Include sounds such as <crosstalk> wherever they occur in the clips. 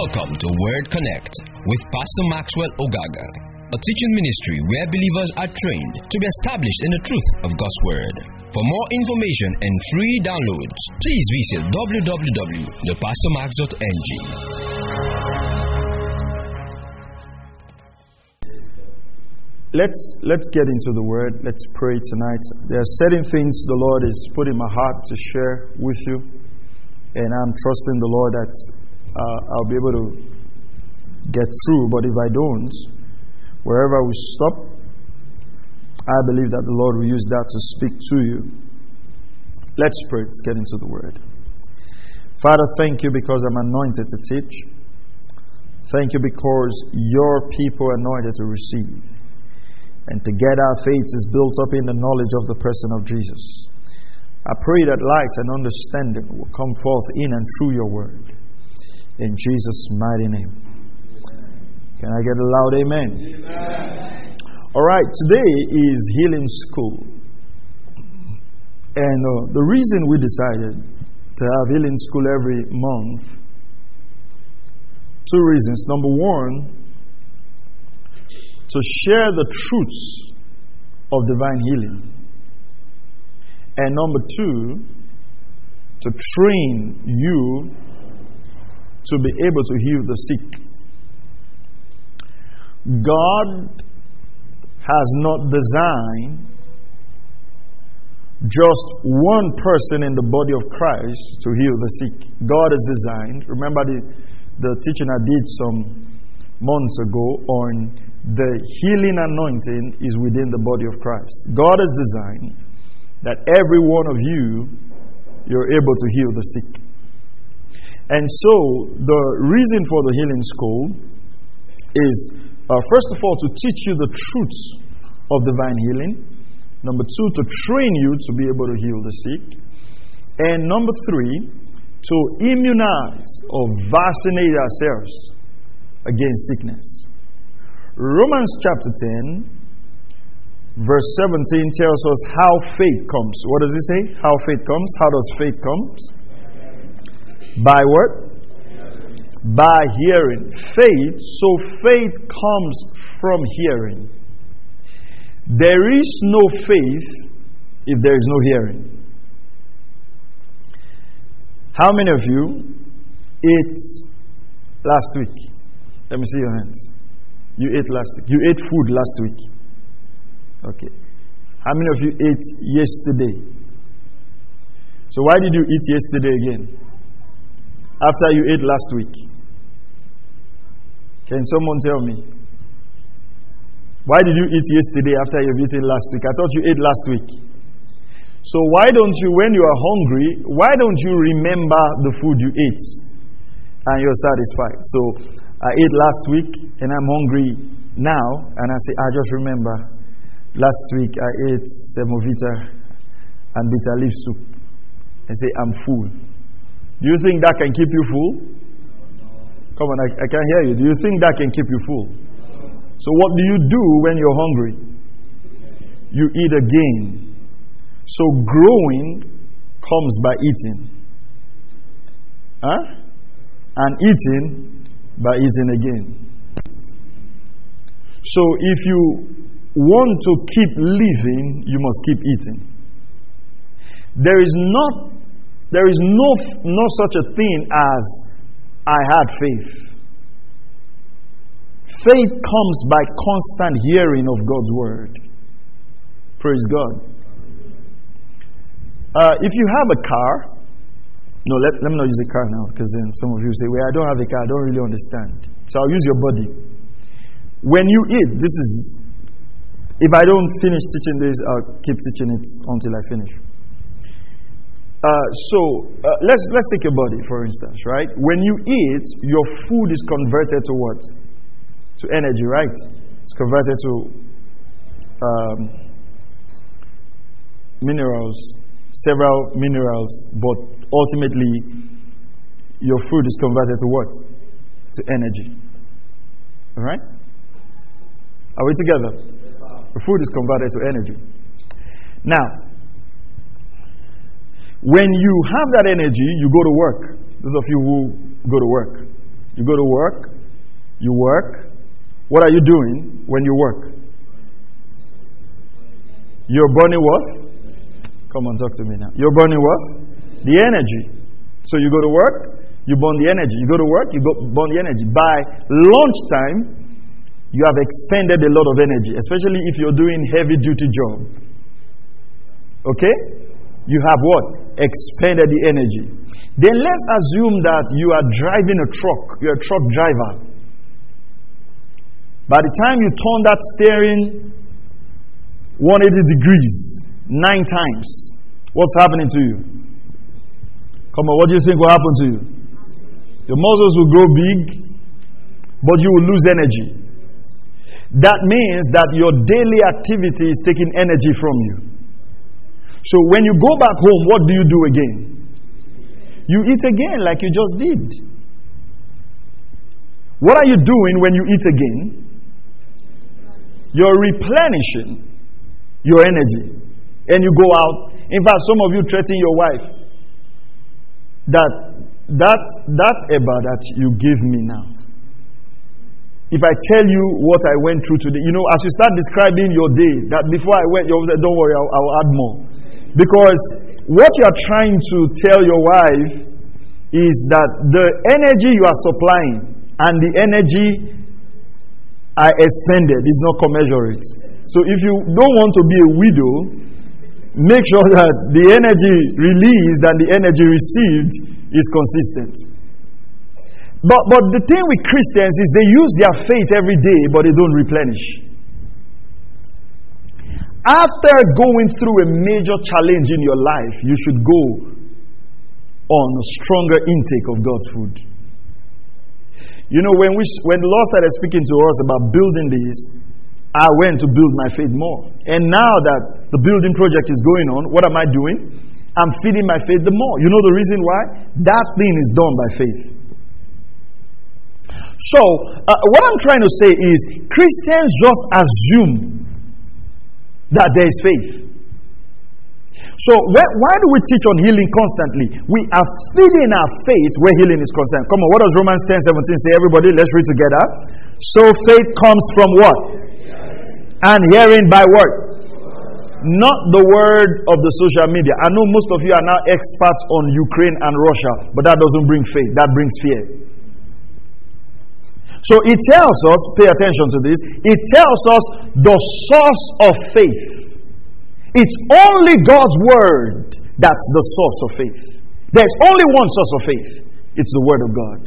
Welcome to Word Connect with Pastor Maxwell Ogaga, a teaching ministry where believers are trained to be established in the truth of God's Word. For more information and free downloads, please visit www.thepastormax.ng. Let's let's get into the word. Let's pray tonight. There are certain things the Lord is put in my heart to share with you, and I'm trusting the Lord that uh, I'll be able to get through. But if I don't, wherever we stop, I believe that the Lord will use that to speak to you. Let's pray. Let's get into the word. Father, thank you because I'm anointed to teach. Thank you because your people are anointed to receive. And together our faith is built up in the knowledge of the person of Jesus. I pray that light and understanding will come forth in and through your word. In Jesus' mighty name. Can I get a loud amen? amen. All right, today is Healing School. And uh, the reason we decided to have Healing School every month, two reasons. Number one, to share the truths of divine healing. And number two, to train you to be able to heal the sick. God has not designed just one person in the body of Christ to heal the sick. God has designed, remember the, the teaching I did some months ago on the healing anointing is within the body of Christ. God has designed that every one of you, you're able to heal the sick. And so, the reason for the healing school is, uh, first of all, to teach you the truths of divine healing. Number two, to train you to be able to heal the sick. And number three, to immunize or vaccinate ourselves against sickness. Romans chapter 10, verse 17 tells us how faith comes. What does it say? How faith comes? How does faith come? By what? By hearing. Faith, so faith comes from hearing. There is no faith if there is no hearing. How many of you ate last week? Let me see your hands. You ate last week. You ate food last week. Okay. How many of you ate yesterday? So why did you eat yesterday again? After you ate last week? Can someone tell me? Why did you eat yesterday after you've eaten last week? I thought you ate last week. So why don't you, when you are hungry, why don't you remember the food you ate and you're satisfied? So I ate last week and I'm hungry now, and I say, I just remember last week I ate semovita and bitter leaf soup. I say, I'm full. Do you think that can keep you full? Come on, I, I can't hear you. Do you think that can keep you full? So, what do you do when you're hungry? You eat again. So, growing comes by eating. Huh? And eating by eating again. So if you want to keep living, you must keep eating. There is not there is no, no such a thing as I had faith. Faith comes by constant hearing of God's word. Praise God. Uh, if you have a car, no, let, let me not use a car now because then some of you say, Well, I don't have a car, I don't really understand. So I'll use your body. When you eat, this is, if I don't finish teaching this, I'll keep teaching it until I finish. Uh, so uh, let's, let's take your body, for instance, right? When you eat, your food is converted to what? To energy, right? It's converted to um, minerals, several minerals, but ultimately your food is converted to what? To energy. All right? Are we together? The food is converted to energy. Now, when you have that energy, you go to work. Those of you who go to work, You go to work, you work. What are you doing when you work? You're burning what? Come on, talk to me now. You're burning what? The energy. So you go to work, you burn the energy. You go to work, you go burn the energy. By lunchtime, you have expended a lot of energy, especially if you're doing heavy duty job. Okay? You have what? Expended the energy. Then let's assume that you are driving a truck. You're a truck driver. By the time you turn that steering 180 degrees nine times, what's happening to you? Come on, what do you think will happen to you? Your muscles will grow big, but you will lose energy. That means that your daily activity is taking energy from you. So when you go back home, what do you do again? You eat again like you just did. What are you doing when you eat again? You're replenishing your energy. And you go out. In fact, some of you threaten your wife that that that eba that you give me now if I tell you what I went through today, you know, as you start describing your day, that before I went, you say, Don't worry, I'll, I'll add more. Because what you are trying to tell your wife is that the energy you are supplying and the energy I expended is not commensurate. So if you don't want to be a widow, make sure <laughs> that the energy released and the energy received is consistent. But, but the thing with Christians is they use their faith every day, but they don't replenish. After going through a major challenge in your life, you should go on a stronger intake of God's food. You know, when, we, when the Lord started speaking to us about building this, I went to build my faith more. And now that the building project is going on, what am I doing? I'm feeding my faith the more. You know the reason why? That thing is done by faith. So, uh, what I'm trying to say is Christians just assume that there is faith. So, why do we teach on healing constantly? We are feeding our faith where healing is concerned. Come on, what does Romans 10 17 say? Everybody, let's read together. So, faith comes from what? And hearing by what? Not the word of the social media. I know most of you are now experts on Ukraine and Russia, but that doesn't bring faith, that brings fear. So it tells us, pay attention to this, it tells us the source of faith. It's only God's word that's the source of faith. There's only one source of faith it's the word of God.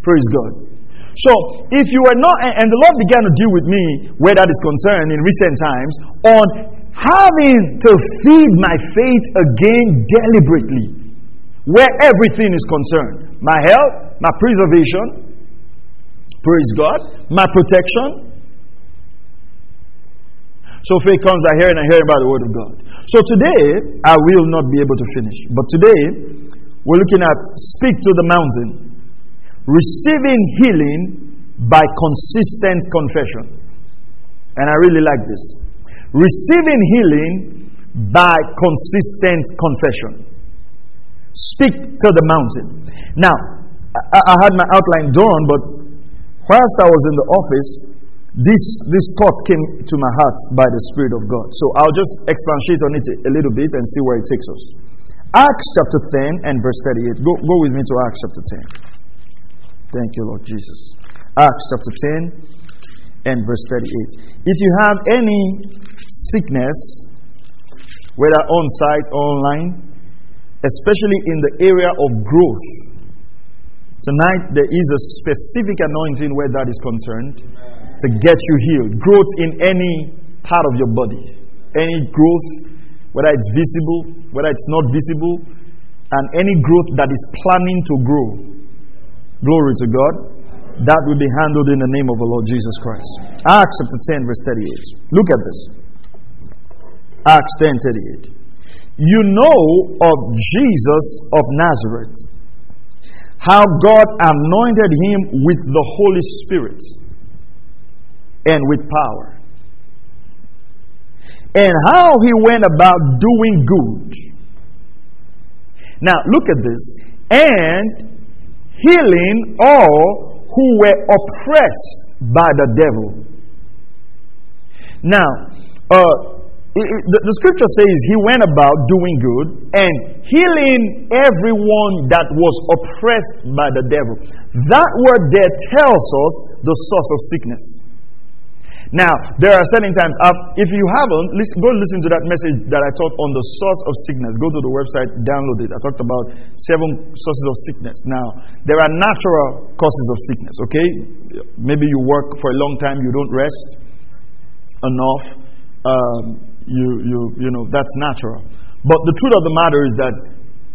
Praise God. So, if you were not, and the Lord began to deal with me where that is concerned in recent times on having to feed my faith again deliberately, where everything is concerned my health, my preservation, praise God, my protection. So faith comes by hearing and hearing by the word of God. So today, I will not be able to finish. But today, we're looking at speak to the mountain, receiving healing by consistent confession. And I really like this. Receiving healing by consistent confession. Speak to the mountain. Now, I, I had my outline drawn, but whilst I was in the office, this, this thought came to my heart by the Spirit of God. So I'll just expatiate on it a, little bit and see where it takes us. Acts chapter 10 and verse 38. Go, go with me to Acts chapter 10. Thank you, Lord Jesus. Acts chapter 10 and verse 38. If you have any sickness, whether on site or online, especially in the area of growth, Tonight, there is a specific anointing where that is concerned to get you healed. Growth in any part of your body. Any growth, whether it's visible, whether it's not visible, and any growth that is planning to grow. Glory to God. That will be handled in the name of the Lord Jesus Christ. Acts chapter 10, verse 38. Look at this. Acts 10 38. You know of Jesus of Nazareth how God anointed him with the Holy Spirit and with power. And how he went about doing good. Now, look at this. And healing all who were oppressed by the devil. Now, uh, the, the, scripture says he went about doing good and healing everyone that was oppressed by the devil. That word there tells us the source of sickness. Now, there are certain times, uh, if you haven't, listen, go listen to that message that I taught on the source of sickness. Go to the website, download it. I talked about seven sources of sickness. Now, there are natural causes of sickness, okay? Maybe you work for a long time, you don't rest enough. Um, you, you, you know, that's natural. But the truth of the matter is that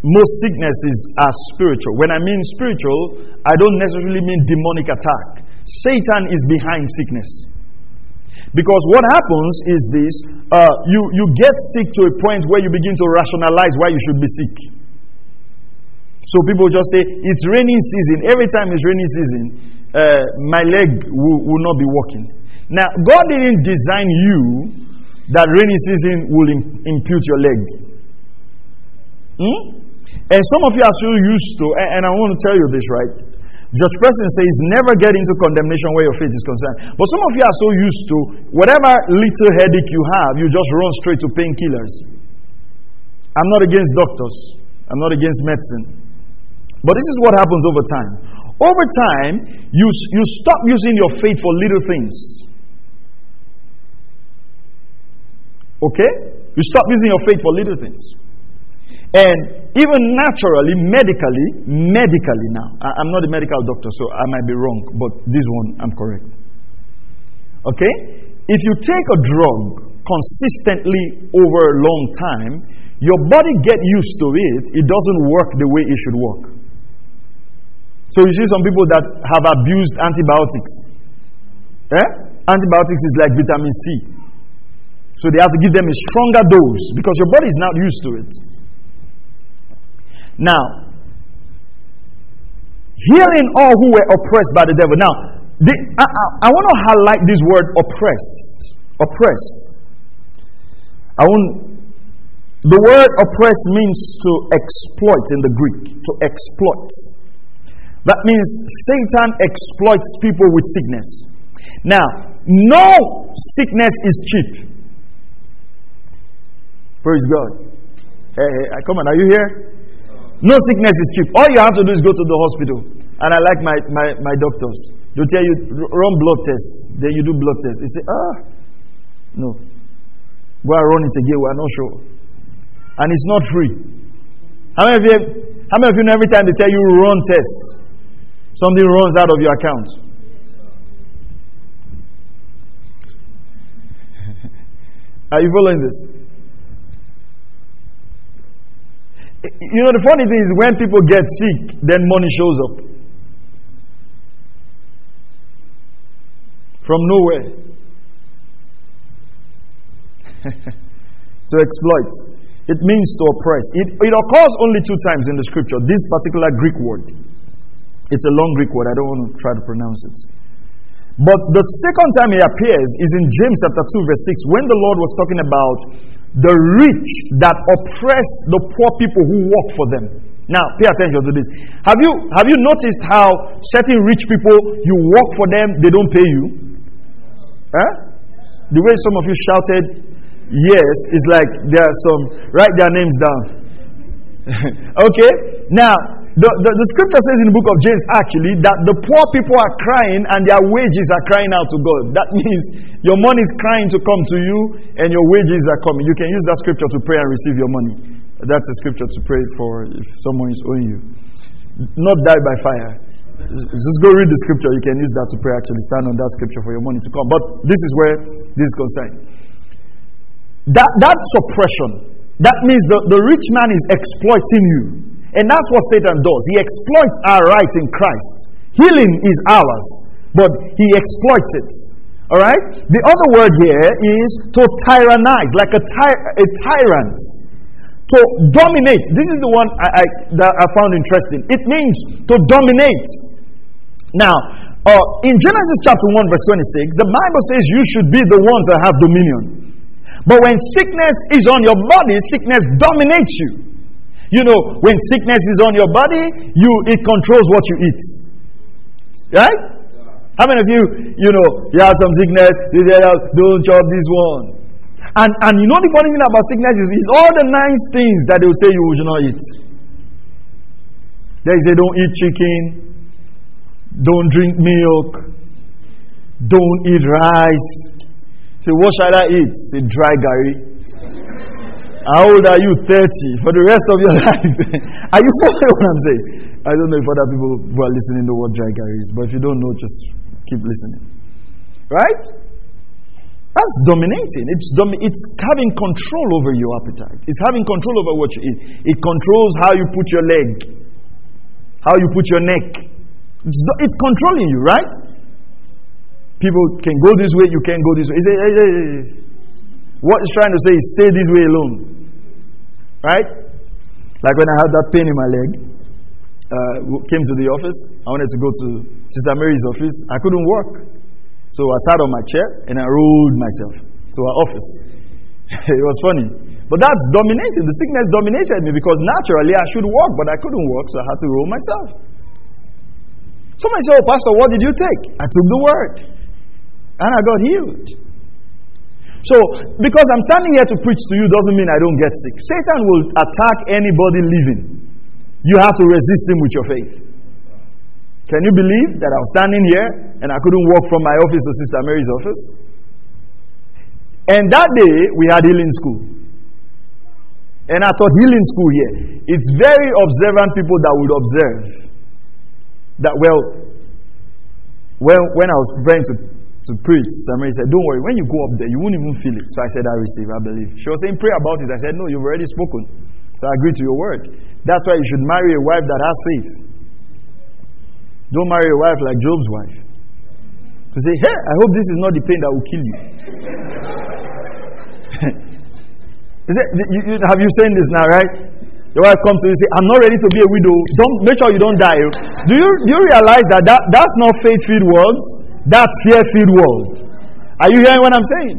most sicknesses are spiritual. When I mean spiritual, I don't necessarily mean demonic attack. Satan is behind sickness. Because what happens is this uh, you, you get sick to a point where you begin to rationalize why you should be sick. So people just say, It's raining season. Every time it's raining season, uh, my leg will, will not be working. Now, God didn't design you that rainy season will impute your leg. Hmm? And some of you are so used to, and I want to tell you this, right? Joseph Prince says, never get into condemnation where your faith is concerned. But some of you are so used to whatever little headache you have, you just run straight to painkillers. I'm not against doctors, I'm not against medicine. But this is what happens over time. Over time, you, you stop using your faith for little things. Okay? You stop using your faith for little things. And even naturally, medically, medically now, I, am not a medical doctor, so I might be wrong, but this one I'm correct. Okay? If you take a drug consistently over a long time, your body get used to it, it doesn't work the way it should work. So you see some people that have abused antibiotics. Eh? Antibiotics is like vitamin C. So they have to give them a stronger dose because your body is not used to it. Now, healing all who were oppressed by the devil. Now, the, I, I, I want to highlight this word oppressed. Oppressed. I want. The word oppressed means to exploit in the Greek. To exploit. That means Satan exploits people with sickness. Now, no sickness is cheap. Praise God. Hey, hey, come on, are you here? No sickness is cheap. All you have to do is go to the hospital. And I like my, my, my doctors. They tell you, run blood tests. Then you do blood tests. They say, ah, no. Go and run it again. We are not sure. And it's not free. How many of you, how many of you know every time they tell you run tests, something runs out of your account? <laughs> Are you following this? You know, the funny thing is when people get sick, then money shows up. From nowhere. <laughs> to exploit. It means to oppress. It, it occurs only two times in the scripture, this particular Greek word. It's a long Greek word, I don't want to try to pronounce it. But the second time it appears is in James chapter 2, verse 6, when the Lord was talking about the rich that oppress the poor people who work for them. Now, pay attention to this. Have you, have you noticed how certain rich people, you work for them, they don't pay you? Huh? The way some of you shouted yes is like there are some, write their names down. <laughs> okay? Now, the, the, the, scripture says in the book of James actually that the poor people are crying and their wages are crying out to God. That <laughs> means your money is crying to come to you and your wages are coming. You can use that scripture to pray and receive your money. That's a scripture to pray for if someone is owing you. Not die by fire. Just go read the scripture. You can use that to pray, actually. Stand on that scripture for your money to come. But this is where this is concerned. That, that suppression, that means the, the rich man is exploiting you. And that's what Satan does. He exploits our rights in Christ. Healing is ours, but he exploits it. All right? The other word here is to tyrannize, like a, ty- a tyrant. To dominate. This is the one I, I, that I found interesting. It means to dominate. Now, uh, in Genesis chapter 1, verse 26, the Bible says you should be the ones that have dominion. But when sickness is on your body, sickness dominates you. You know, when sickness is on your body, you it controls what you eat. Right? How many of you, you know, you have some sickness, you say, oh, don't chop this one. And, and you know the funny thing about sickness is, is all the nice things that they will say you should not eat. They say don't eat chicken, don't drink milk, don't eat rice. Say, what shall I eat? Say, dry gari. How old are you? 30. For the rest of your <laughs> life. are you following what I'm saying? I don't know if other people who are listening know what dry is, but if you don't know, just keep listening. Right? That's dominating. It's, domi- it's having control over your appetite. It's having control over what you eat. It controls how you put your leg, how you put your neck. It's, it's controlling you, right? People can go this way, you can't go this way. What it's trying to say is stay this way alone. Right? Like when I had that pain in my leg, uh, came to the office. I wanted to go to Sister Mary's office. I couldn't work. So I sat on my chair and I rolled myself to her office. <laughs> it was funny. But that's dominating. The sickness dominated me because naturally I should walk, but I couldn't walk, so I had to roll myself. Somebody said, Oh, Pastor, what did you take? I took the word. And I got healed. So, because I'm standing here to preach to you doesn't mean I don't get sick. Satan will attack anybody living. You have to resist him with your faith. Can you believe that I was standing here and I couldn't walk from my office to Sister Mary's office? And that day we had healing school. And I taught healing school here. It's very observant people that would observe that, well, when, when I was preparing to to preach. Tamari said, Don't worry, when you go up there, you won't even feel it. So I said, I receive, I believe. She was saying, Pray about it. I said, No, you've already spoken. So I agree to your word. That's why you should marry a wife that has faith. Don't marry a wife like Job's wife. To say, Hey, I hope this is not the pain that will kill you. <laughs> you, you, have you seen this now, right? Your wife comes to you and say, I'm not ready to be a widow. Don't make sure you don't die. Do you, do you realize that, that that's not faith filled words? That's fear filled world. Are you hearing what I'm saying?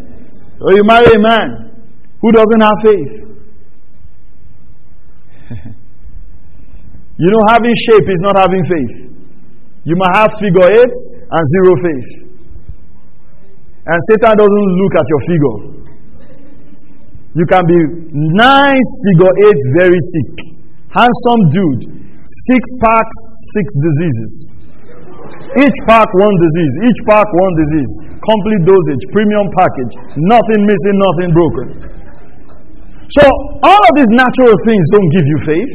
Or you marry a man who doesn't have faith. <laughs> you know, having shape is not having faith. You might have figure eight and zero faith. And Satan doesn't look at your figure. You can be nice figure eight, very sick. Handsome dude, six packs, six diseases. Each pack, one disease. Each pack, one disease. Complete dosage, premium package. Nothing missing, nothing broken. So, all of these natural things don't give you faith.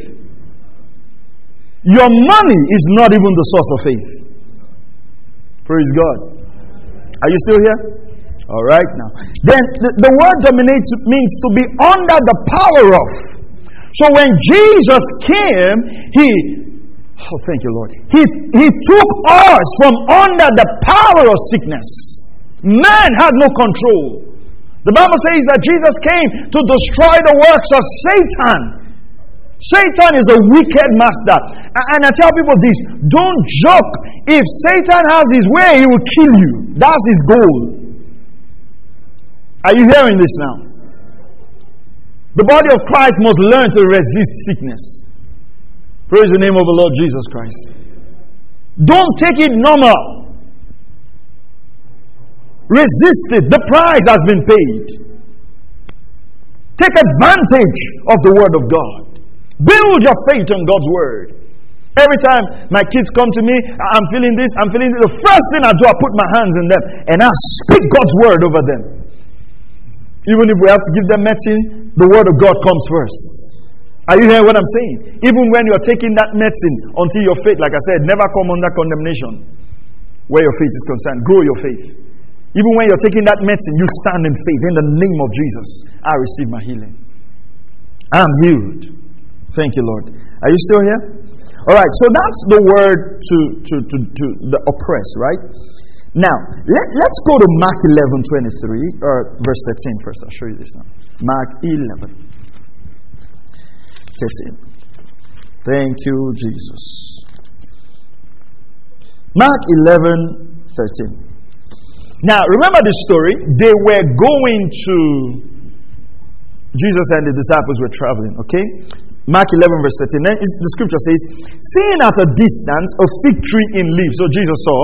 Your money is not even the source of faith. Praise God. Are you still here? All right, now. Then the, the word dominates means to be under the power of. So when Jesus came, he Oh, thank you, Lord. He, he took us from under the power of sickness. Man had no control. The Bible says that Jesus came to destroy the works of Satan. Satan is a wicked master. And I tell people this don't joke. If Satan has his way, he will kill you. That's his goal. Are you hearing this now? The body of Christ must learn to resist sickness. Praise the name of the Lord Jesus Christ. Don't take it normal. Resist it. The price has been paid. Take advantage of the Word of God. Build your faith on God's Word. Every time my kids come to me, I'm feeling this, I'm feeling this. The first thing I do, I put my hands in them and I speak God's Word over them. Even if we have to give them medicine, the Word of God comes first. Are you hearing what I'm saying? Even when you're taking that medicine until your faith, like I said, never come under condemnation where your faith is concerned. Grow your faith. Even when you're taking that medicine, you stand in faith. In the name of Jesus, I receive my healing. I'm healed. Thank you, Lord. Are you still here? All right, so that's the word to, to, to, to the oppressed, right? Now, let, let's go to Mark 11 23, or verse 13 first. I'll show you this now. Mark 11. 13. Thank you, Jesus. Mark 11 13. Now, remember the story? They were going to, Jesus and the disciples were traveling, okay? Mark 11, verse 13. Then the scripture says, Seeing at a distance a fig tree in leaves, so Jesus saw,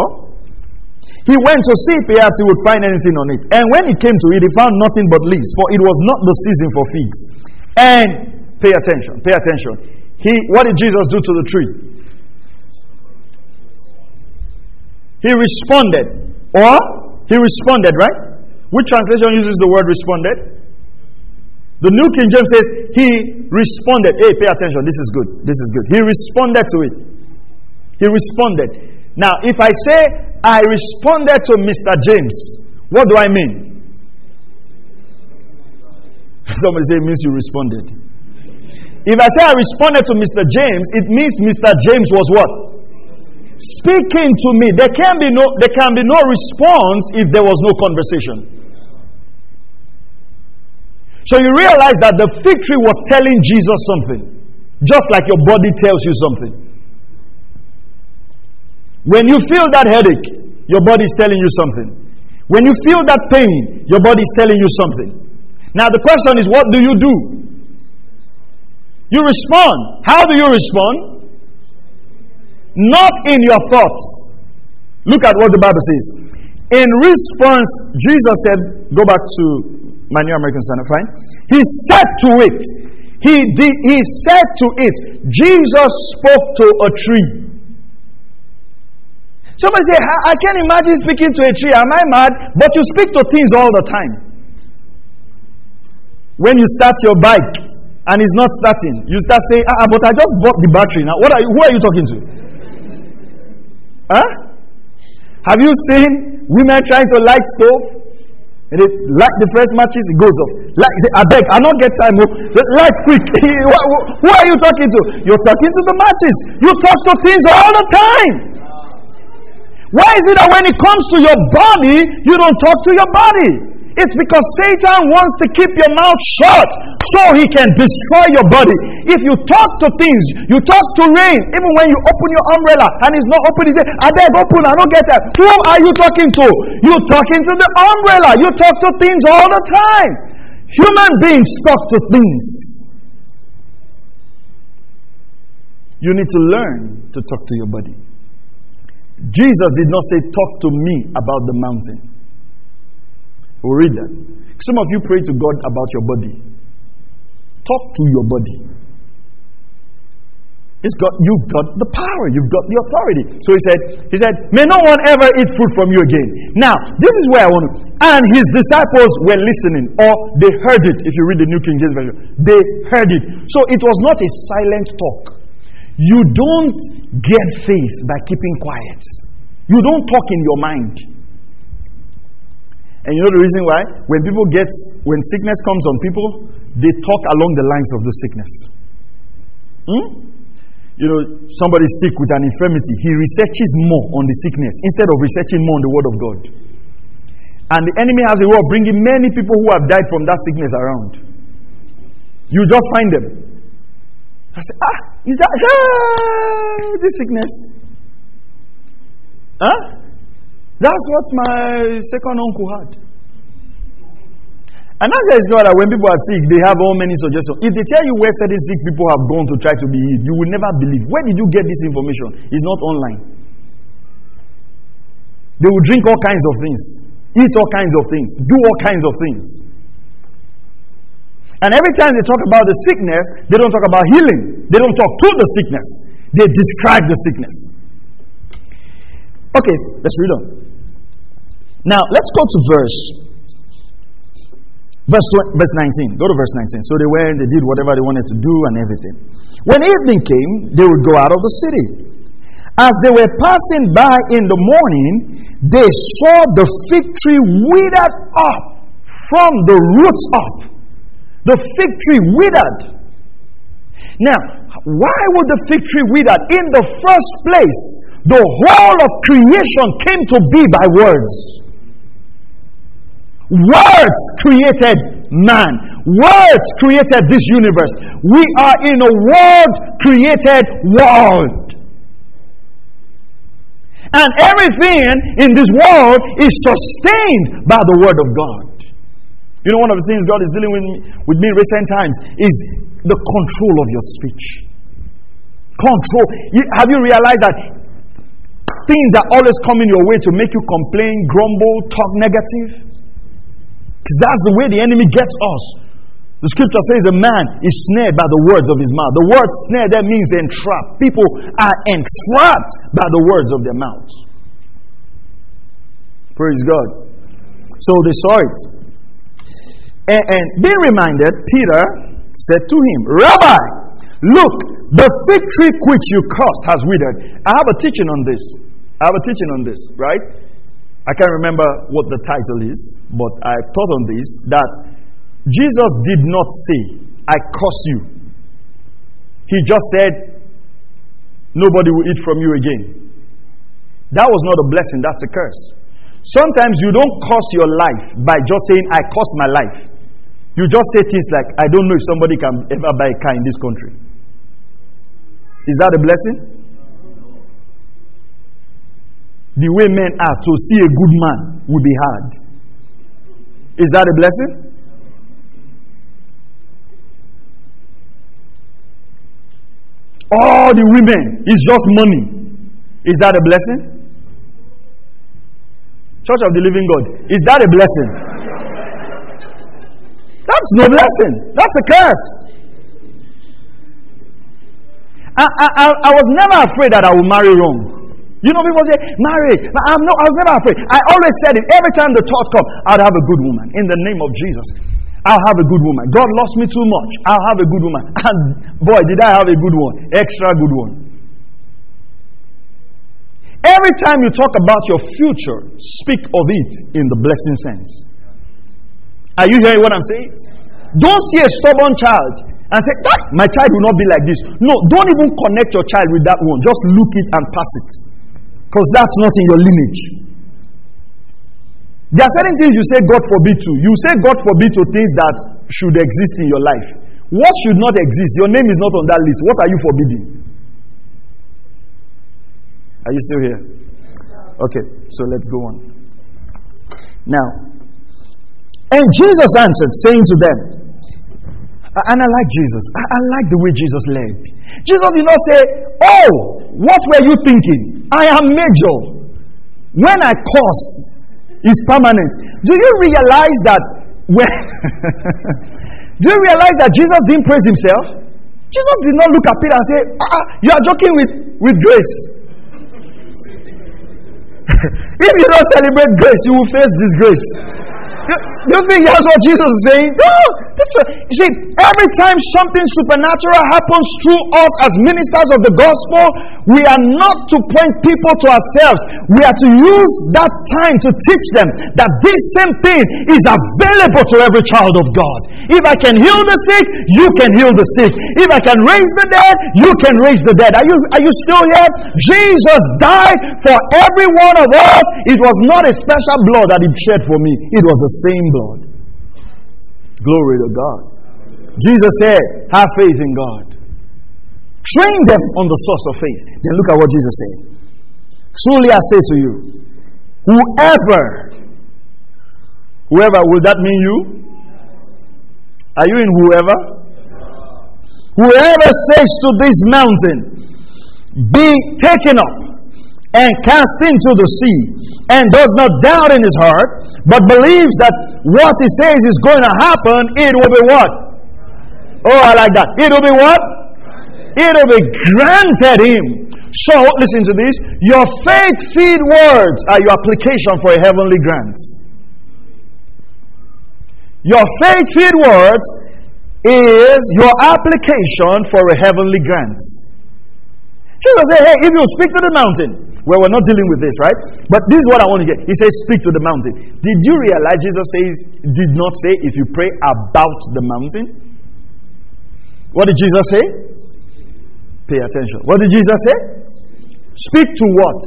he went to see if perhaps he would find anything on it. And when he came to it, he found nothing but leaves, for it was not the season for figs. And pay attention, pay attention. He, what did Jesus do to the tree? He responded. Or he responded, right? Which translation uses the word responded? The New King James says he responded. Hey, pay attention. This is good. This is good. He responded to it. He responded. Now, if I say I responded to Mr. James, what do I mean? <laughs> Somebody say it means you responded. If I say I responded to Mr. James, it means Mr. James was what? Speaking to me. There can be no there can be no response if there was no conversation. So you realize that the fig tree was telling Jesus something, just like your body tells you something. When you feel that headache, your body is telling you something. When you feel that pain, your body is telling you something. Now the question is, what do you do? You respond. How do you respond? Not in your thoughts. Look at what the Bible says. In response, Jesus said, go back to my New American Standard, fine. He said to it, he, did, he said to it, Jesus spoke to a tree. Somebody say, I, I can't imagine speaking to a tree. Am I mad? But you speak to things all the time. When you start your bike and it's not starting, you start saying, ah, ah but I just bought the battery. Now, what are you, who are you talking to? Huh? Have you seen women trying to light stove? And they light the first matches, it goes off. Light, say, I beg, I don't get time. Oh. Light quick. <laughs> Who are you talking to? You're talking to the matches. You talk to things all the time. Why is it that when it comes to your body, you don't talk to your body? It's because Satan wants to keep your mouth shut so he can destroy your body. If you talk to things, you talk to rain, even when you open your umbrella and it's not open, you say, I beg open, I don't get that. Who are you talking to? You're talking to the umbrella. You talk to things all the time. Human beings talk to things. You need to learn to talk to your body. Jesus did not say, Talk to me about the mountain. We'll read that. Some of you pray to God about your body. Talk to your body. It's got, you've got the power, you've got the authority. So he said, he said, May no one ever eat fruit from you again. Now, this is where I want to. And his disciples were listening, or they heard it, if you read the New King James Version. They heard it. So it was not a silent talk. You don't get faith by keeping quiet. You don't talk in your mind. And you know the reason why? When people get, when sickness comes on people, they talk along the lines of the sickness. Hmm? You know, somebody sick with an infirmity, he researches more on the sickness instead of researching more on the Word of God. And the enemy has a way of bringing many people who have died from that sickness around. You just find them. I say, ah, is that ah, this sickness? Huh? That's what my second uncle had. And that's just not that when people are sick, they have all many suggestions. If they tell you where certain sick people have gone to try to be healed, you will never believe. Where did you get this information? It's not online. They will drink all kinds of things, eat all kinds of things, do all kinds of things. And every time they talk about the sickness, they don't talk about healing. They don't talk to the sickness. They describe the sickness. Okay, let's read on. Now, let's go to verse verse verse 19. Go to verse 19. So they went, they did whatever they wanted to do and everything. When evening came, they would go out of the city. As they were passing by in the morning, they saw the fig tree withered up from the roots up. The fig tree withered. Now, why would the fig tree wither? In the first place, the whole of creation came to be by words. Words created man. Words created this universe. We are in a word created world. And everything in this world is sustained by the word of God. You know, one of the things God is dealing with me, with me in recent times is the control of your speech. Control. You, have you realized that things are always coming your way to make you complain, grumble, talk negative? Because that's the way the enemy gets us. The scripture says a man is snared by the words of his mouth. The word snare there means entrap. People are entrapped by the words of their mouths. Praise God. So they saw it. And, and being reminded, Peter said to him, Rabbi, look, the fig tree which you cursed has withered. I have a teaching on this. I have a teaching on this, right? I can't remember what the title is, but I've taught on this that Jesus did not say, I curse you. He just said, Nobody will eat from you again. That was not a blessing, that's a curse. Sometimes you don't curse your life by just saying, I curse my life. You just say things like, I don't know if somebody can ever buy a car in this country. Is that a blessing? The way men are to see a good man will be hard. Is that a blessing? All the women is just money. Is that a blessing? Church of the Living God, is that a blessing? That's no blessing. That's a curse. I, I, I was never afraid that I would marry wrong. You know, people say, marry. I'm not, I was never afraid. I always said it. Every time the thought comes, I'd have a good woman in the name of Jesus. I'll have a good woman. God lost me too much. I'll have a good woman. <laughs> And boy, did I have a good one. Extra good one. Every time you talk about your future, speak of it in the blessing sense. Are you hearing what I'm saying? Don't see a stubborn child and say, ah, My child will not be like this. No, don't even connect your child with that one. Just look it and pass it. Because that's not in your lineage. There are certain things you say God forbid to. You say God forbid to things that should exist in your life. What should not exist? Your name is not on that list. What are you forbidding? Are you still here? Okay, so let's go on. Now, and Jesus answered, saying to them, and I like Jesus. I, I like the way Jesus led. Jesus did not say, Oh, what were you thinking? I am major. When I curse, is permanent. Do you realize that when <laughs> Do you realize that Jesus didn't praise himself? Jesus did not look at Peter and say, ah, you are joking with, with grace. <laughs> if you don't celebrate grace, you will face disgrace. You think that's what Jesus is saying? No. That's what, you see, every time something supernatural happens through us as ministers of the gospel, we are not to point people to ourselves. We are to use that time to teach them that this same thing is available to every child of God. If I can heal the sick, you can heal the sick. If I can raise the dead, you can raise the dead. Are you, are you still here? Jesus died for every one of us. It was not a special blood that he shed for me, it was the same blood. Glory to God. Jesus said, Have faith in God. Train them on the source of faith. Then look at what Jesus said. Truly I say to you, whoever, whoever, will that mean you? Are you in whoever? Whoever says to this mountain, be taken up and cast into the sea, and does not doubt in his heart, but believes that what he says is going to happen, it will be what? Oh, I like that. It will be what? It will be granted him. So, listen to this. Your faith filled words are your application for a heavenly grant. Your faith filled words is your application for a heavenly grant. Jesus said, Hey, if you speak to the mountain, well, we're not dealing with this, right? But this is what I want to get. He says, Speak to the mountain. Did you realize Jesus says, did not say, if you pray about the mountain? What did Jesus say? Pay attention. What did Jesus say? Speak to what?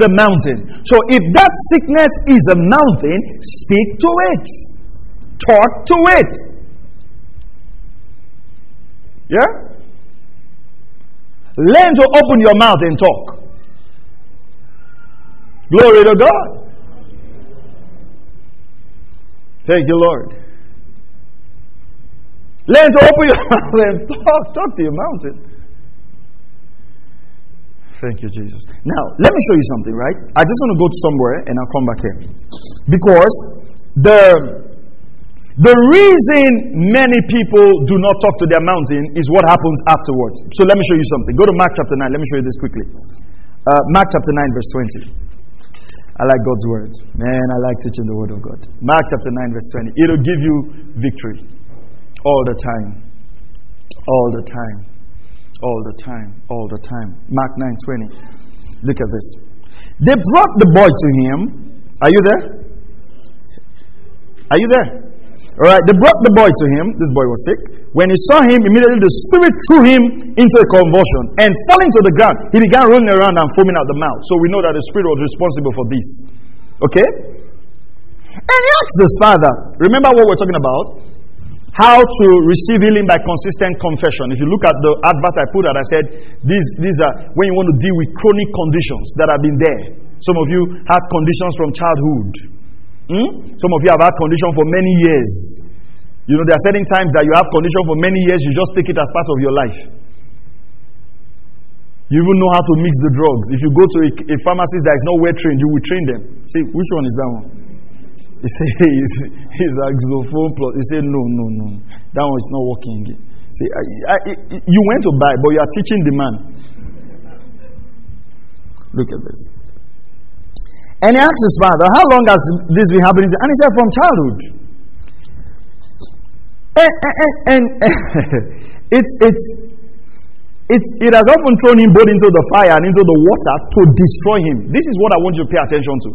The mountain. So if that sickness is a mountain, speak to it. Talk to it. Yeah? Learn to open your mouth and talk. Glory to God. Thank you, Lord. To open your <laughs> mouth and talk. Talk to your mountain. Thank you, Jesus. Now, let me show you something, right? I just want to go to somewhere and I'll come back here. Because the the reason many people do not talk to their mountain is what happens afterwards. So let me show you something. Go to Mark chapter 9. Let me show you this quickly. Uh, Mark chapter 9, verse 20. I like God's word. Man, I like teaching the word of God. Mark chapter 9, verse 20. It'll give you victory all the time. All the time. All the time. All the time. Mark 9, 20. Look at this. They brought the boy to him. Are you there? Are you there? All right, they brought the boy to him. This boy was sick. When he saw him, immediately the spirit threw him into a convulsion and falling to the ground, he began running around and foaming out the mouth. So we know that the spirit was responsible for this. Okay? And he asked his father, remember what we're talking about? How to receive healing by consistent confession. If you look at the advert I put out, I said these, these are when you want to deal with chronic conditions that have been there. Some of you had conditions from childhood. Hmm? Some of you have had condition for many years. You know, there are certain times that you have condition for many years, you just take it as part of your life. You even know how to mix the drugs. If you go to a, a pharmacist that is not well trained, you will train them. See, which one is that one? He <laughs> say he's axophone plus. He say no, no, no. That one is not working again. I, you went to buy, but you are teaching the man. Look at this. And he asked his father, How long has this been happening? And he said, From childhood. And, and, and, and <laughs> it's, it's, it's, it has often thrown him both into the fire and into the water to destroy him. This is what I want you to pay attention to.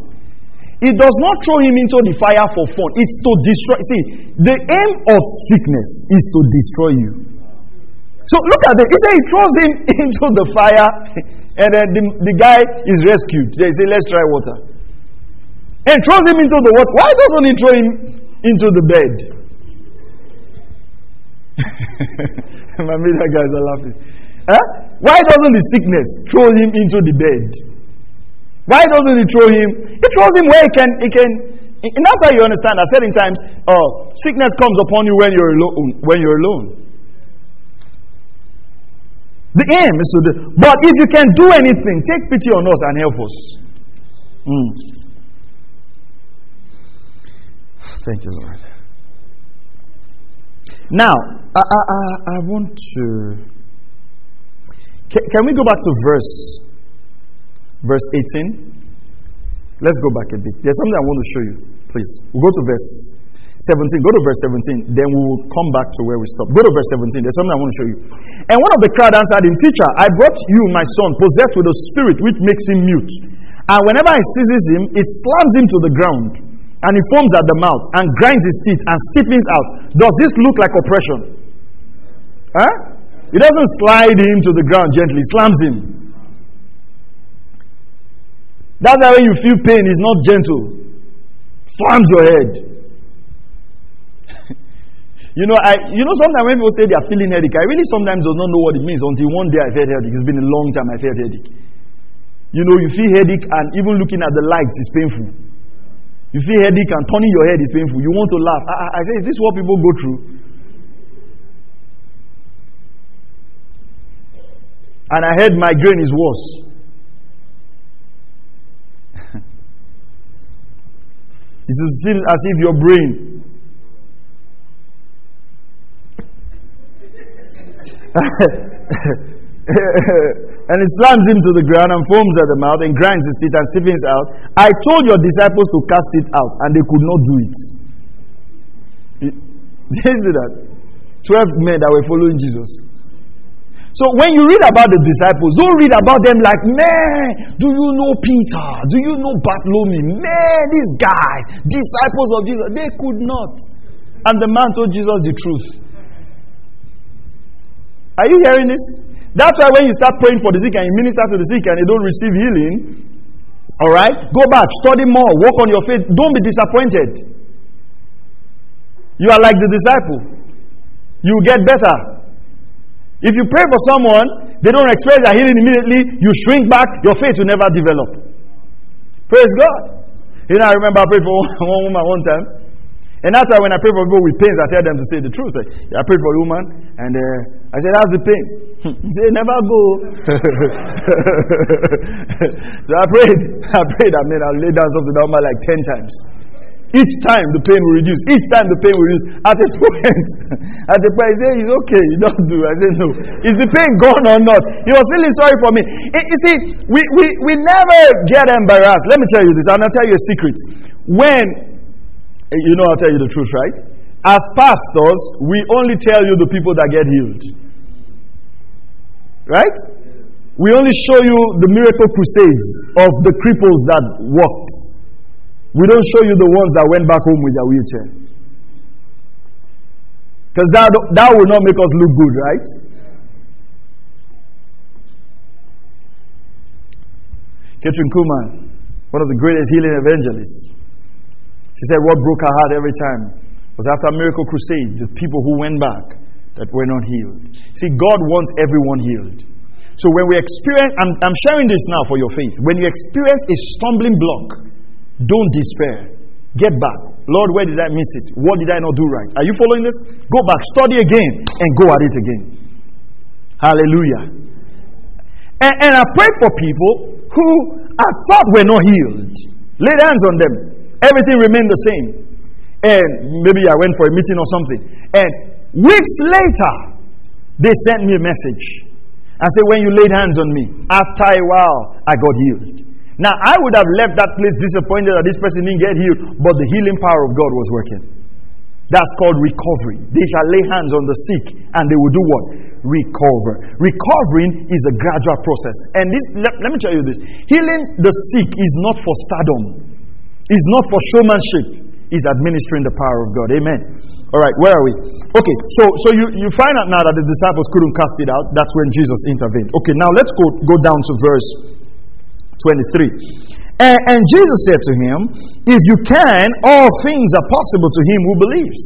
It does not throw him into the fire for fun, it's to destroy. See, the aim of sickness is to destroy you. So look at it. He said he throws him <laughs> into the fire, and then the, the guy is rescued. They say, Let's try water and throws him into the water. Why doesn't he throw him into the bed? <laughs> My media guys are laughing. Huh? Why doesn't the sickness throw him into the bed? Why doesn't he throw him? He throws him where he can. He can. And that's how you understand that certain times, uh, sickness comes upon you when you're alone. When you're alone. The aim is to do. But if you can do anything, take pity on us and help us. Mm. Thank you, Lord. Now, I, I, I want to. Can, can we go back to verse verse 18? Let's go back a bit. There's something I want to show you. Please. We'll go to verse 17. Go to verse 17. Then we will come back to where we stopped. Go to verse 17. There's something I want to show you. And one of the crowd answered him, Teacher, I brought you my son, possessed with a spirit which makes him mute. And whenever he seizes him, it slams him to the ground and he foams at the mouth and grinds his teeth and stiffens out. Does this look like oppression? Huh? He doesn't slide him to the ground gently, he slams him. That's why when you feel pain, it's not gentle. Slams your head. <laughs> you know, I you know sometimes when people say they are feeling headache, I really sometimes do not know what it means until one day I felt headache. It's been a long time I felt headache. You know, you feel headache and even looking at the lights is painful. You feel headache and turning your head is painful. You want to laugh. I, I, I say, is this what people go through? And I heard migraine is worse. <laughs> it seems as if your brain <laughs> And he slams him to the ground and foams at the mouth and grinds his teeth and stiffens out. I told your disciples to cast it out, and they could not do it. <laughs> You see that? Twelve men that were following Jesus. So when you read about the disciples, don't read about them like, man, do you know Peter? Do you know Bartholomew? Man, these guys, disciples of Jesus, they could not. And the man told Jesus the truth. Are you hearing this? That's why when you start praying for the sick and you minister to the sick and they don't receive healing, all right, go back, study more, work on your faith. Don't be disappointed. You are like the disciple. You get better. If you pray for someone, they don't experience their healing immediately, you shrink back, your faith will never develop. Praise God. You know, I remember I prayed for one, <laughs> one woman one time, And that's why when I pray for people with pains, I tell them to say the truth. I prayed for a woman, and uh, I said, How's the pain? <laughs> he said, Never go. <laughs> so I prayed. I prayed. I mean, I'll lay down something down like 10 times. Each time the pain will reduce. Each time the pain will reduce. At a <laughs> point, at the point, he said, It's okay. You don't do. I said, No. Is the pain gone or not? He was feeling sorry for me. You see, we, we, we never get embarrassed. Let me tell you this. I'm to tell you a secret. When Eh, you know, I'll tell you the truth, right? As pastors, we only tell you the people that get healed. Right? We only show you the miracle crusades of the cripples that walked. We don't show you the ones that went back home with their wheelchair. Because that, that will not make us look good, right? Kathryn Kuhlman, one of the greatest healing evangelists, she said what broke her heart every time was after miracle crusade, the people who went back that were not healed. See, God wants everyone healed. So when we experience, I'm, I'm sharing this now for your faith. When you experience a stumbling block, don't despair. Get back. Lord, where did I miss it? What did I not do right? Are you following this? Go back, study again, and go at it again. Hallelujah. And, and I pray for people who I thought were not healed. Lay hands on them. Everything remained the same. And maybe I went for a meeting or something. And weeks later, they sent me a message. I said, When you laid hands on me, after a while, I got healed. Now, I would have left that place disappointed that this person didn't get healed, but the healing power of God was working. That's called recovery. They shall lay hands on the sick and they will do what? Recover. Recovering is a gradual process. And this, let, let me tell you this healing the sick is not for stardom. Is not for showmanship, is administering the power of God. Amen. All right, where are we? Okay, so so you, you find out now that the disciples couldn't cast it out. That's when Jesus intervened. Okay, now let's go, go down to verse 23. And, and Jesus said to him, If you can, all things are possible to him who believes.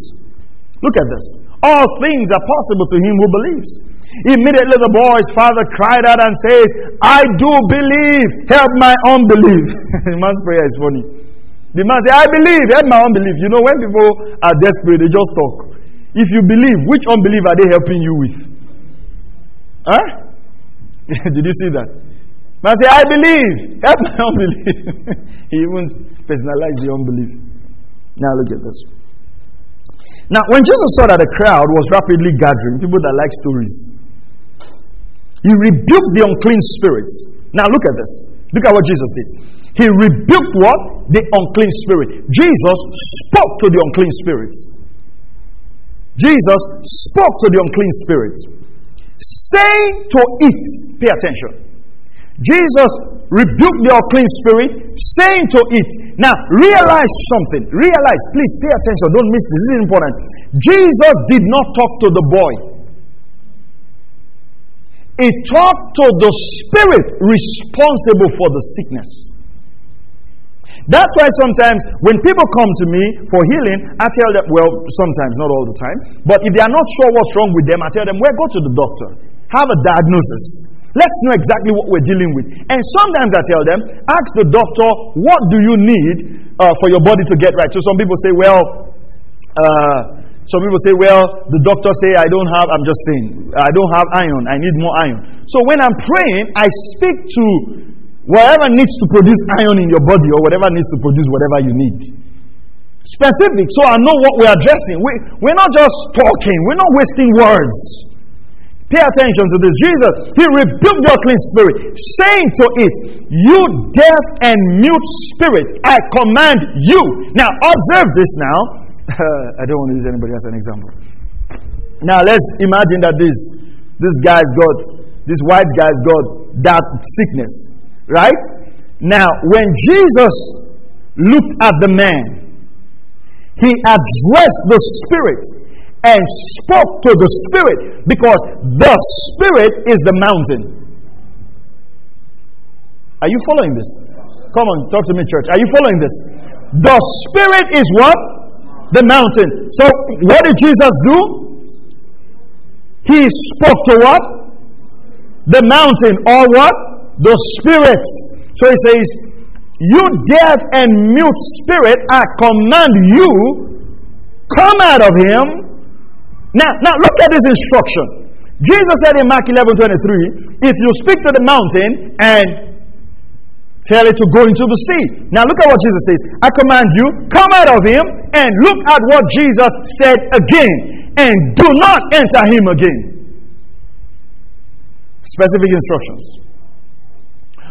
Look at this. All things are possible to him who believes. Immediately the boy's father cried out and says, I do believe, help my unbelief. <laughs> man's prayer is funny. The man say, I believe, help my unbelief. You know, when people are desperate, they just talk. If you believe, which unbelief are they helping you with? Huh? <laughs> Did you see that? Man say, I believe, help my <laughs> unbelief. he even personalized the unbelief. Now look at this. Now, when Jesus saw that the crowd was rapidly gathering, people that like stories, he rebuked the unclean spirits. Now look at this. Look at what Jesus did. He rebuked what? The unclean spirit. Jesus spoke to the unclean spirits. Jesus spoke to the unclean spirits, saying to it, pay attention. Jesus rebuked the unclean spirit, saying to it, now realize something. Realize, please pay attention. Don't miss this. This is important. Jesus did not talk to the boy, he talked to the spirit responsible for the sickness. That's why sometimes when people come to me for healing, I tell them, well, sometimes, not all the time, but if they are not sure what's wrong with them, I tell them, well, go to the doctor, have a diagnosis. Let's know exactly what we're dealing with. And sometimes I tell them, ask the doctor, what do you need uh, for your body to get right? So some people say, well, uh, some people say, well, the doctor say I don't have, I'm just saying, I don't have iron, I need more iron. So when I'm praying, I speak to Whatever needs to produce iron in your body or whatever needs to produce whatever you need. Specific, so I know what we're addressing. We, we're not just talking, we're not wasting words. Pay attention to this. Jesus, he rebuked the unclean spirit, saying to it, You deaf and mute spirit, I command you. Now, observe this now. <laughs> I don't want to use anybody as an example. Now, let's imagine that this, this guy's got, this white guy's got that sickness. Right? Now, when Jesus looked at the man, he addressed the spirit and spoke to the spirit because the spirit is the mountain. Are you following this? Come on, talk to me, church. Are you following this? The spirit is what? The mountain. So, what did Jesus do? He spoke to what? The mountain, or what? The spirit. So he says, You deaf and mute spirit, I command you come out of him. Now, now look at this instruction. Jesus said in Mark 11 23, if you speak to the mountain and tell it to go into the sea. Now look at what Jesus says. I command you, come out of him and look at what Jesus said again and do not enter him again. Specific instructions.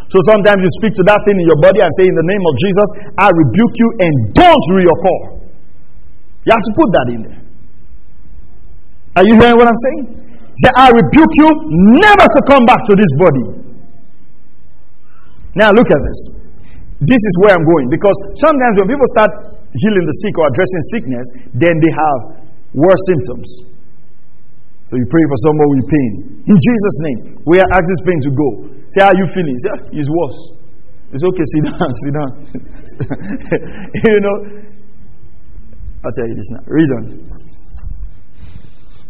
So sometimes you speak to that thing in your body and say, In the name of Jesus, I rebuke you and don't reoccur. You have to put that in there. Are you hearing what I'm saying? Say, I rebuke you never to come back to this body. Now, look at this. This is where I'm going because sometimes when people start healing the sick or addressing sickness, then they have worse symptoms. So you pray for someone with pain. In Jesus' name, we are asking pain to go. Say, how you feeling? Say, ah, it's worse. It's okay, sit down, <laughs> sit down. <laughs> you know, I'll tell you this now. Reason.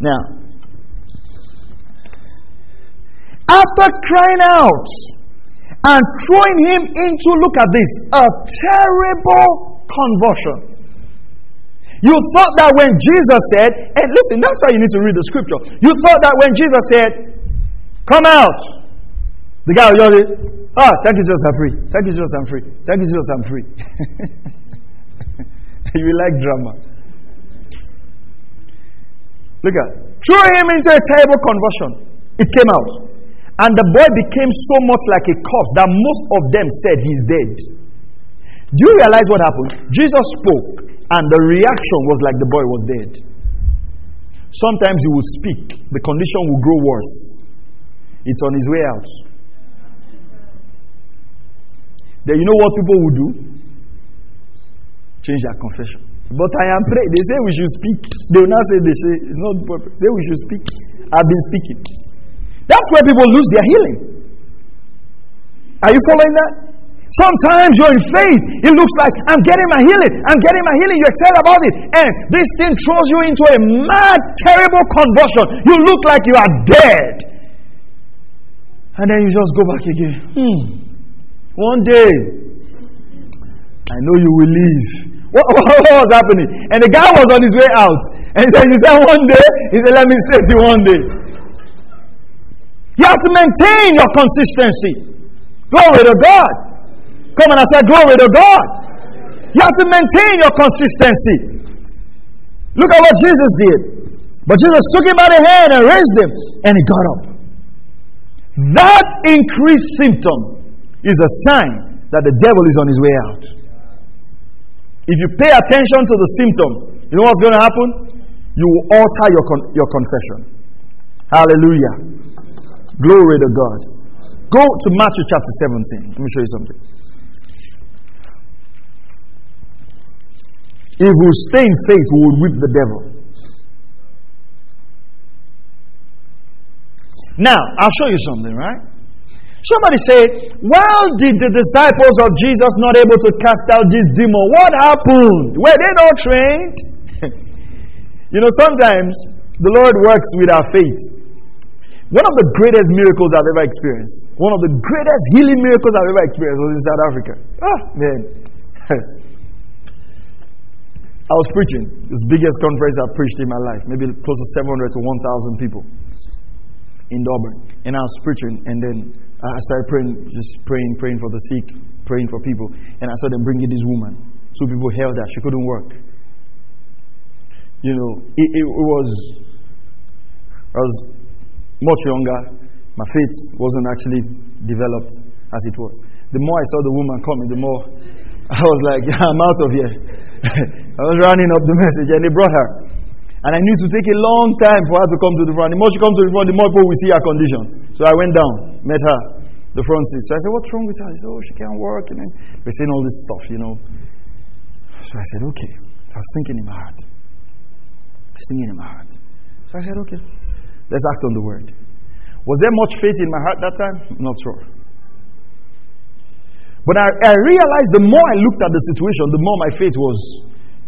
Now, after crying out, and throwing him into, look at this, a terrible conversion. You thought that when Jesus said, and listen, that's why you need to read the scripture. You thought that when Jesus said, Come out, the guy will yell, Ah, thank you, Jesus, I'm free. Thank you, Jesus, I'm free. Thank you, Jesus, I'm free. <laughs> you like drama. Look at threw him into a terrible conversion. It came out. And the boy became so much like a corpse that most of them said he's dead. Do you realize what happened? Jesus spoke, and the reaction was like the boy was dead. Sometimes you will speak, the condition will grow worse. It's on his way out. Then you know what people will do? Change their confession. But I am praying. They say we should speak. They will not say they say it's not purpose. Say we should speak. I've been speaking. That's where people lose their healing. Are you following that? Sometimes you're in faith. It looks like I'm getting my healing. I'm getting my healing. You're excited about it. And this thing throws you into a mad, terrible convulsion. You look like you are dead. And then you just go back again. Hmm. One day, I know you will leave. <laughs> What, what, was happening? And the guy was on his way out. And he said, You said one day? He said, Let me say to you one day. You have to maintain your consistency. Glory to God. Come on, I said, Glory to God. You have to maintain your consistency. Look at what Jesus did. But Jesus took him by the hand and raised him, and he got up. That increased symptom is a sign that the devil is on his way out. If you pay attention to the symptom, you know what's going to happen? You will alter your, con- your confession. Hallelujah. Glory to God. Go to Matthew chapter 17. Let me show you something. If we stay in faith, we will whip the devil. Now, I'll show you something, right? Somebody say, Why did the disciples of Jesus not able to cast out this demon? What happened? Were they not trained? <laughs> you know, sometimes the Lord works with our faith. One of the greatest miracles I've ever experienced, one of the greatest healing miracles I've ever experienced was in South Africa. Ah, man. <laughs> I was preaching, this biggest conference I've preached in my life, maybe close to 700 to 1,000 people in Durban. And I was preaching, and then I started praying, just praying, praying for the sick, praying for people. And I saw them bringing this woman. Two people held her, she couldn't work. You know, it, it was, I was much younger, my faith wasn't actually developed as it was. The more I saw the woman coming, the more I was like, Yeah, <laughs> I'm out of here. <laughs> I was running up the message, and they brought her. And I knew to take a long time for her to come to the front. The more she comes to the front, the more people will see her condition. So I went down, met her, the front seat. So I said, What's wrong with her? He said, Oh, she can't work. And then we're saying all this stuff, you know. So I said, Okay. I was thinking in my heart. I was thinking in my heart. So I said, Okay. Let's act on the word. Was there much faith in my heart that time? Not sure. But I, I realized the more I looked at the situation, the more my faith was.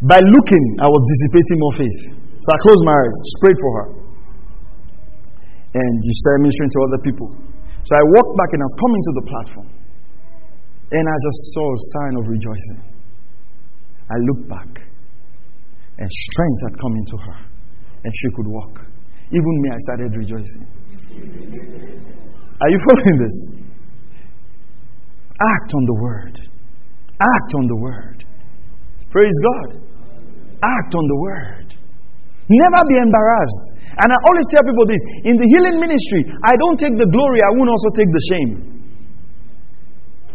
By looking, I was dissipating more faith. So I closed my eyes, prayed for her. And you started ministering to other people. So I walked back and I was coming to the platform. And I just saw a sign of rejoicing. I looked back. And strength had come into her. And she could walk. Even me, I started rejoicing. Are you following this? Act on the word. Act on the word. Praise God. Act on the word. Never be embarrassed. And I always tell people this in the healing ministry, I don't take the glory, I won't also take the shame.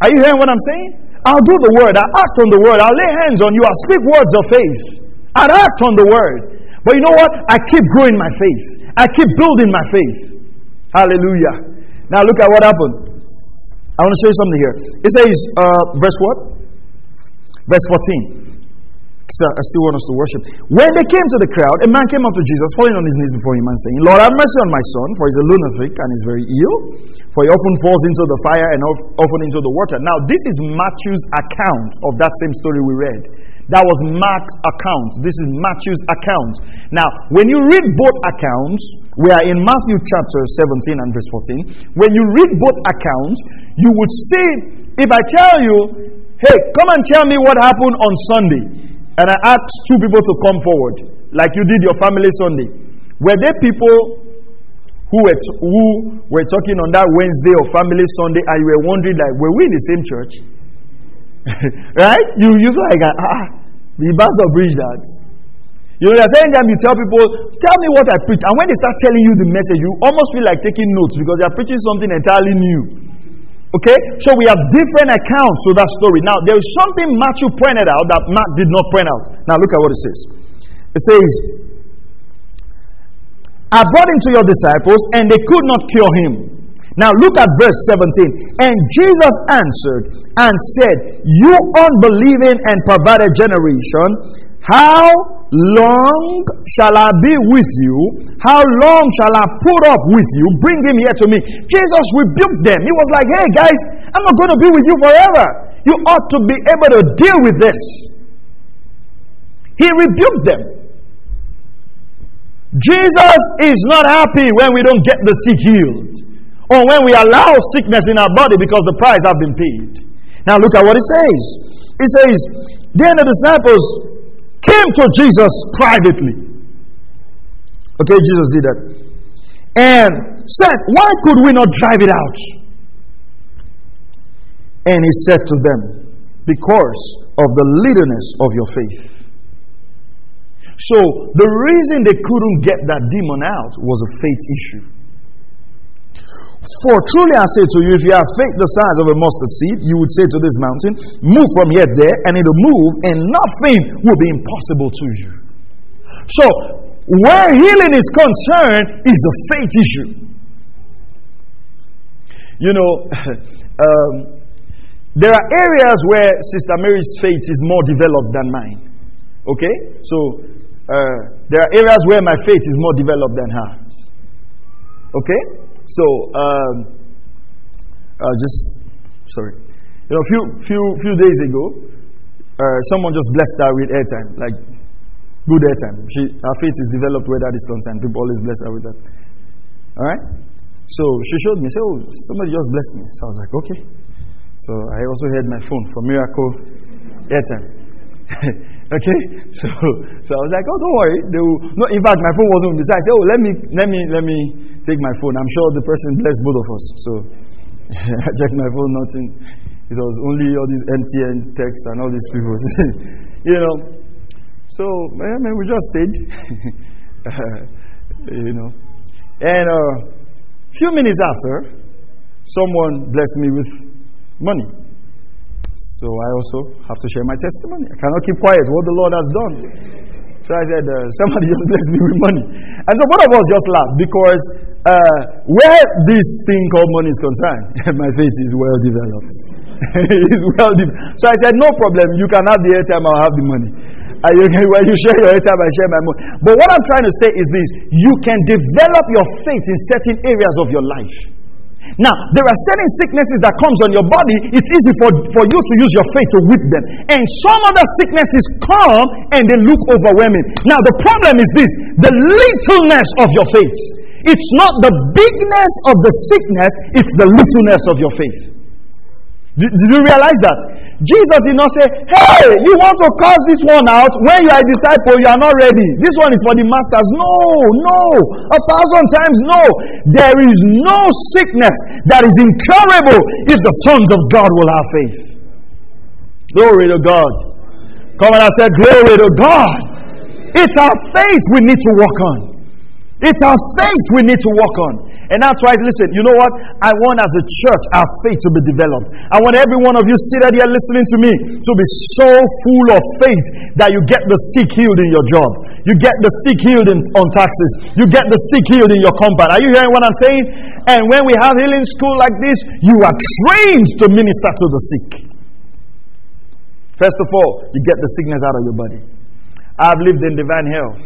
Are you hearing what I'm saying? I'll do the word, I'll act on the word, I'll lay hands on you, I'll speak words of faith, I'll act on the word. But you know what? I keep growing my faith, I keep building my faith. Hallelujah. Now look at what happened. I want to show you something here. It says, uh, verse what? Verse 14. I uh, still want us to worship. When they came to the crowd, a man came up to Jesus, falling on his knees before him and saying, Lord, have mercy on my son, for he's a lunatic and is very ill. For he often falls into the fire and often into the water. Now, this is Matthew's account of that same story we read. That was Mark's account. This is Matthew's account. Now, when you read both accounts, we are in Matthew chapter 17 and verse 14. When you read both accounts, you would see, if I tell you, hey, come and tell me what happened on Sunday and I asked two people to come forward, like you did your family Sunday. Were there people who were, who were talking on that Wednesday or family Sunday and you were wondering, like, were we in the same church? <laughs> right? You, you like, ah, the pastor preached that. You know, there's anytime you tell people, tell me what I preach. And when they start telling you the message, you almost feel like taking notes because they're preaching something entirely new. Okay? So we have different accounts to that story. Now, there is something Matthew pointed out that Mark did not point out. Now, look at what it says. It says, I brought him to your disciples, and they could not cure him. Now, look at verse 17. And Jesus answered and said, You unbelieving and perverted generation, how long shall I be with you? How long shall I put up with you? Bring him here to me. Jesus rebuked them. He was like, Hey guys, I'm not going to be with you forever. You ought to be able to deal with this. He rebuked them. Jesus is not happy when we don't get the sick healed or when we allow sickness in our body because the price has been paid. Now look at what he says. He says, Then the disciples came to Jesus privately. Okay, Jesus did that. And said, Why could we not drive it out? And he said to them, Because of the littleness of your faith. So, the reason they couldn't get that demon out was a faith issue. For truly I say to you, if you have faith the size of a mustard seed, you would say to this mountain, Move from here there, and it'll move, and nothing will be impossible to you. So, where healing is concerned is a faith issue. You know, <laughs> um, there are areas where Sister Mary's faith is more developed than mine. Okay? So, uh, there are areas where my faith is more developed than hers. Okay? So, um, uh, just sorry, you know, a few few few days ago, uh, someone just blessed her with airtime, like good airtime. She her faith is developed where that is concerned. People always bless her with that. All right. So she showed me, say, oh, somebody just blessed me. So I was like, okay. So I also had my phone for Miracle Airtime. <laughs> okay, <laughs> so so I was like, oh, don't worry. They will, no, in fact, my phone wasn't on the side. I said, oh, let me let me let me take my phone. I'm sure the person blessed both of us. So <laughs> I checked my phone, nothing. It was only all these MTN text and all these people. <laughs> you know. So, I mean, we just stayed. you know. And a uh, few minutes after, someone blessed me with money. So I also have to share my testimony. I cannot keep quiet what the Lord has done. So I said, uh, somebody <laughs> just blessed me with money. And so both of us just laughed because uh, where this thing called money is concerned, <laughs> my faith is well developed. <laughs> it's well developed. So I said, no problem. You can have the airtime, I'll have the money. You when you share your airtime, I share my money. But what I'm trying to say is this you can develop your faith in certain areas of your life. Now, there are certain sicknesses that comes on your body. It's easy for, for you to use your faith to whip them. And some other sicknesses come and they look overwhelming. Now, the problem is this the littleness of your faith. It's not the bigness of the sickness, it's the littleness of your faith. Did, did you realize that? Jesus did not say, Hey, you want to cast this one out? When you are a disciple, you are not ready. This one is for the masters. No, no. A thousand times no. There is no sickness that is incurable if the sons of God will have faith. Glory to God. Come on, I said, Glory to God. It's our faith we need to work on. It's our faith we need to work on. And that's why, listen, you know what? I want as a church our faith to be developed. I want every one of you seated here listening to me to be so full of faith that you get the sick healed in your job. You get the sick healed in, on taxes. You get the sick healed in your compound. Are you hearing what I'm saying? And when we have healing school like this, you are trained to minister to the sick. First of all, you get the sickness out of your body. I've lived in divine health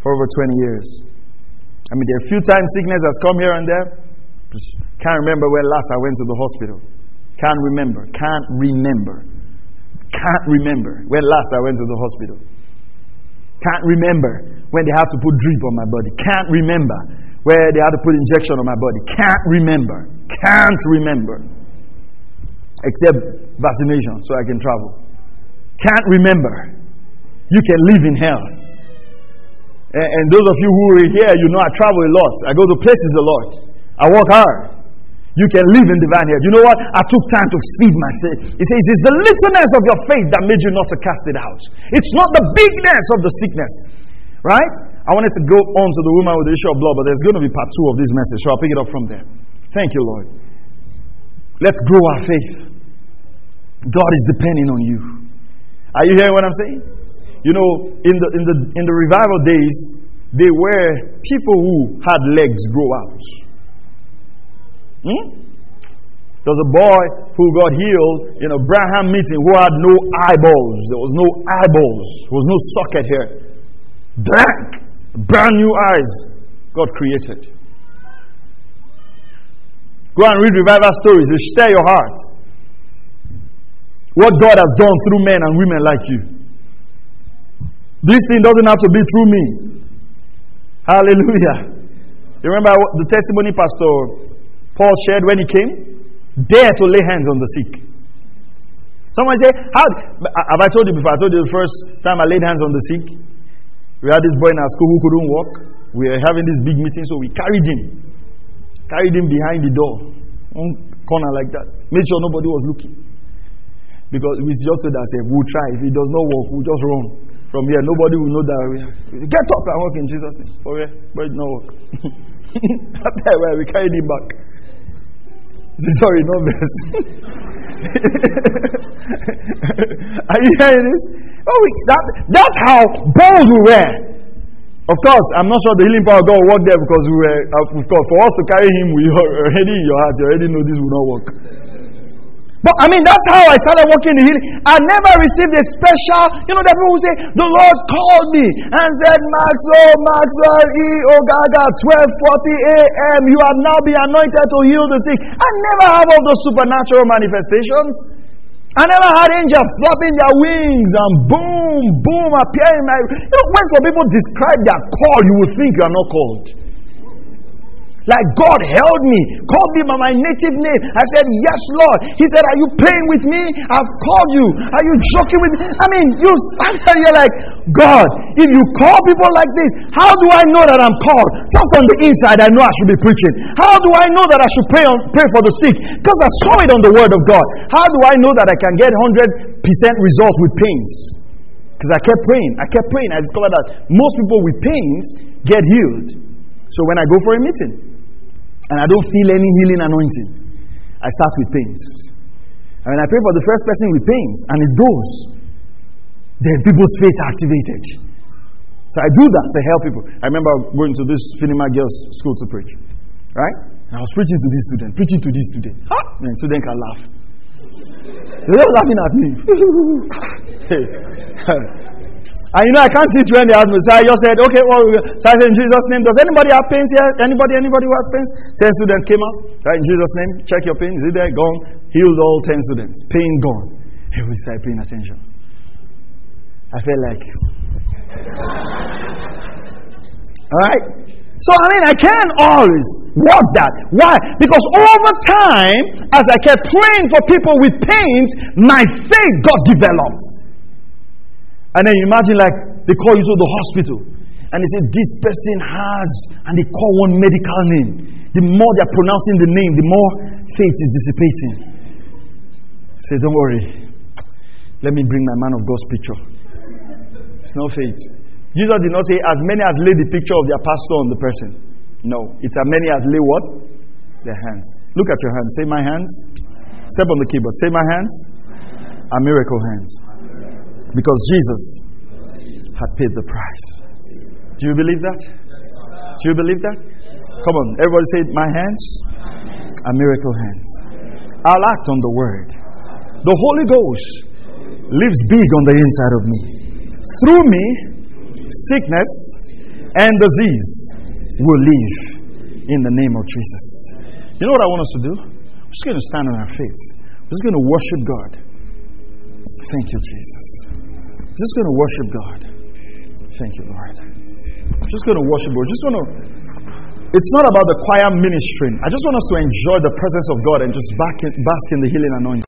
for over 20 years. I mean, there are a few times sickness has come here and there. Can't remember when last I went to the hospital. Can't remember. Can't remember. Can't remember when last I went to the hospital. Can't remember when they had to put drip on my body. Can't remember where they had to put injection on my body. Can't remember. Can't remember. Except vaccination so I can travel. Can't remember. You can live in health. And, and those of you who are here, you know I travel a lot. I go to places a lot. I work hard. You can live in divine health. You know what? I took time to feed my faith. He says, It's the littleness of your faith that made you not to cast it out. It's not the bigness of the sickness. Right? I wanted to go on to the woman with the issue of blood, but there's going to be part two of this message, so I'll pick it up from there. Thank you, Lord. Let's grow our faith. God is depending on you. Are you hearing what I'm saying? You know, in the, in the, in the revival days, they were people who had legs grow out. Hmm? There was a boy who got healed in a Branham meeting who had no eyeballs. There was no eyeballs. There was no socket here. Blank. Brand new eyes. God created. Go and read revival stories. They stir your heart. What God has done through men and women like you. This thing doesn't have to be through me. Hallelujah. You remember the testimony Pastor Paul shared when he came? Dare to lay hands on the sick. Someone say, How have I told you before? I told you the first time I laid hands on the sick. We had this boy in our school who couldn't walk. We were having this big meeting, so we carried him. Carried him behind the door. One corner like that. Made sure nobody was looking. Because we just said that we'll try. If he does not walk, we'll just run. From here, nobody will know that we are. Get up and walk in Jesus' name. For where? But it not work. After a while, we carried him back. <laughs> Sorry, no verse. <laughs> are you hearing this? Oh, that, that's how bold we were. Of course, I'm not sure the healing power of God will work there because we were, of course, for us to carry him, we already in your heart, you already know this will not work. But I mean, that's how I started working in healing. I never received a special, you know, that people who say, The Lord called me and said, Maxwell, Maxwell, E. Ogaga, 1240 a.m. You have now been anointed to heal the sick. I never have all those supernatural manifestations. I never had angels flapping their wings and boom, boom, appearing. In my, you know, when some people describe their call, you will think you are not called. Like God held me, called me by my native name. I said, Yes, Lord. He said, Are you playing with me? I've called you. Are you joking with me? I mean, you stand there, you're like, God, if you call people like this, how do I know that I'm called? Just on the inside, I know I should be preaching. How do I know that I should pray, on, pray for the sick? Because I saw it on the Word of God. How do I know that I can get 100% results with pains? Because I kept praying. I kept praying. I discovered that most people with pains get healed. So when I go for a meeting, and I don't feel any healing anointing, I start with pains. And when I pray for the first person with pains and it goes, then people's faith activated. So I do that to help people. I remember going to this Finima girls' school to preach. Right? And I was preaching to these students, preaching to these students. Ha! And students can laugh. They're all laughing at me. <laughs> <laughs> And you know, I can't teach when they ask me. So I just said, okay, well, so I said, in Jesus' name, does anybody have pains here? Anybody, anybody who has pains? Ten students came out. Right, in Jesus' name, check your pain. Is it there? Gone. Healed all ten students. Pain gone. Everybody started paying attention. I felt like, <laughs> all right. So, I mean, I can't always work that. Why? Because over time, as I kept praying for people with pains, my faith got developed. And then imagine, like, they call you to the hospital, and they say, This person has, and they call one medical name. The more they're pronouncing the name, the more faith is dissipating. Say, Don't worry. Let me bring my man of God's picture. It's no faith. Jesus did not say, As many as lay the picture of their pastor on the person. No. It's as many as lay what? Their hands. Look at your hands. Say, My hands. Step on the keyboard. Say, My hands are miracle hands. Because Jesus had paid the price. Do you believe that? Do you believe that? Come on, everybody say, My hands are miracle hands. I'll act on the word. The Holy Ghost lives big on the inside of me. Through me, sickness and disease will leave in the name of Jesus. You know what I want us to do? We're just going to stand on our feet. We're just going to worship God. Thank you, Jesus. Just going to worship God. Thank you, Lord. We're just going to worship. We're just want to. It's not about the choir ministering. I just want us to enjoy the presence of God and just bask in, bask in the healing anointing.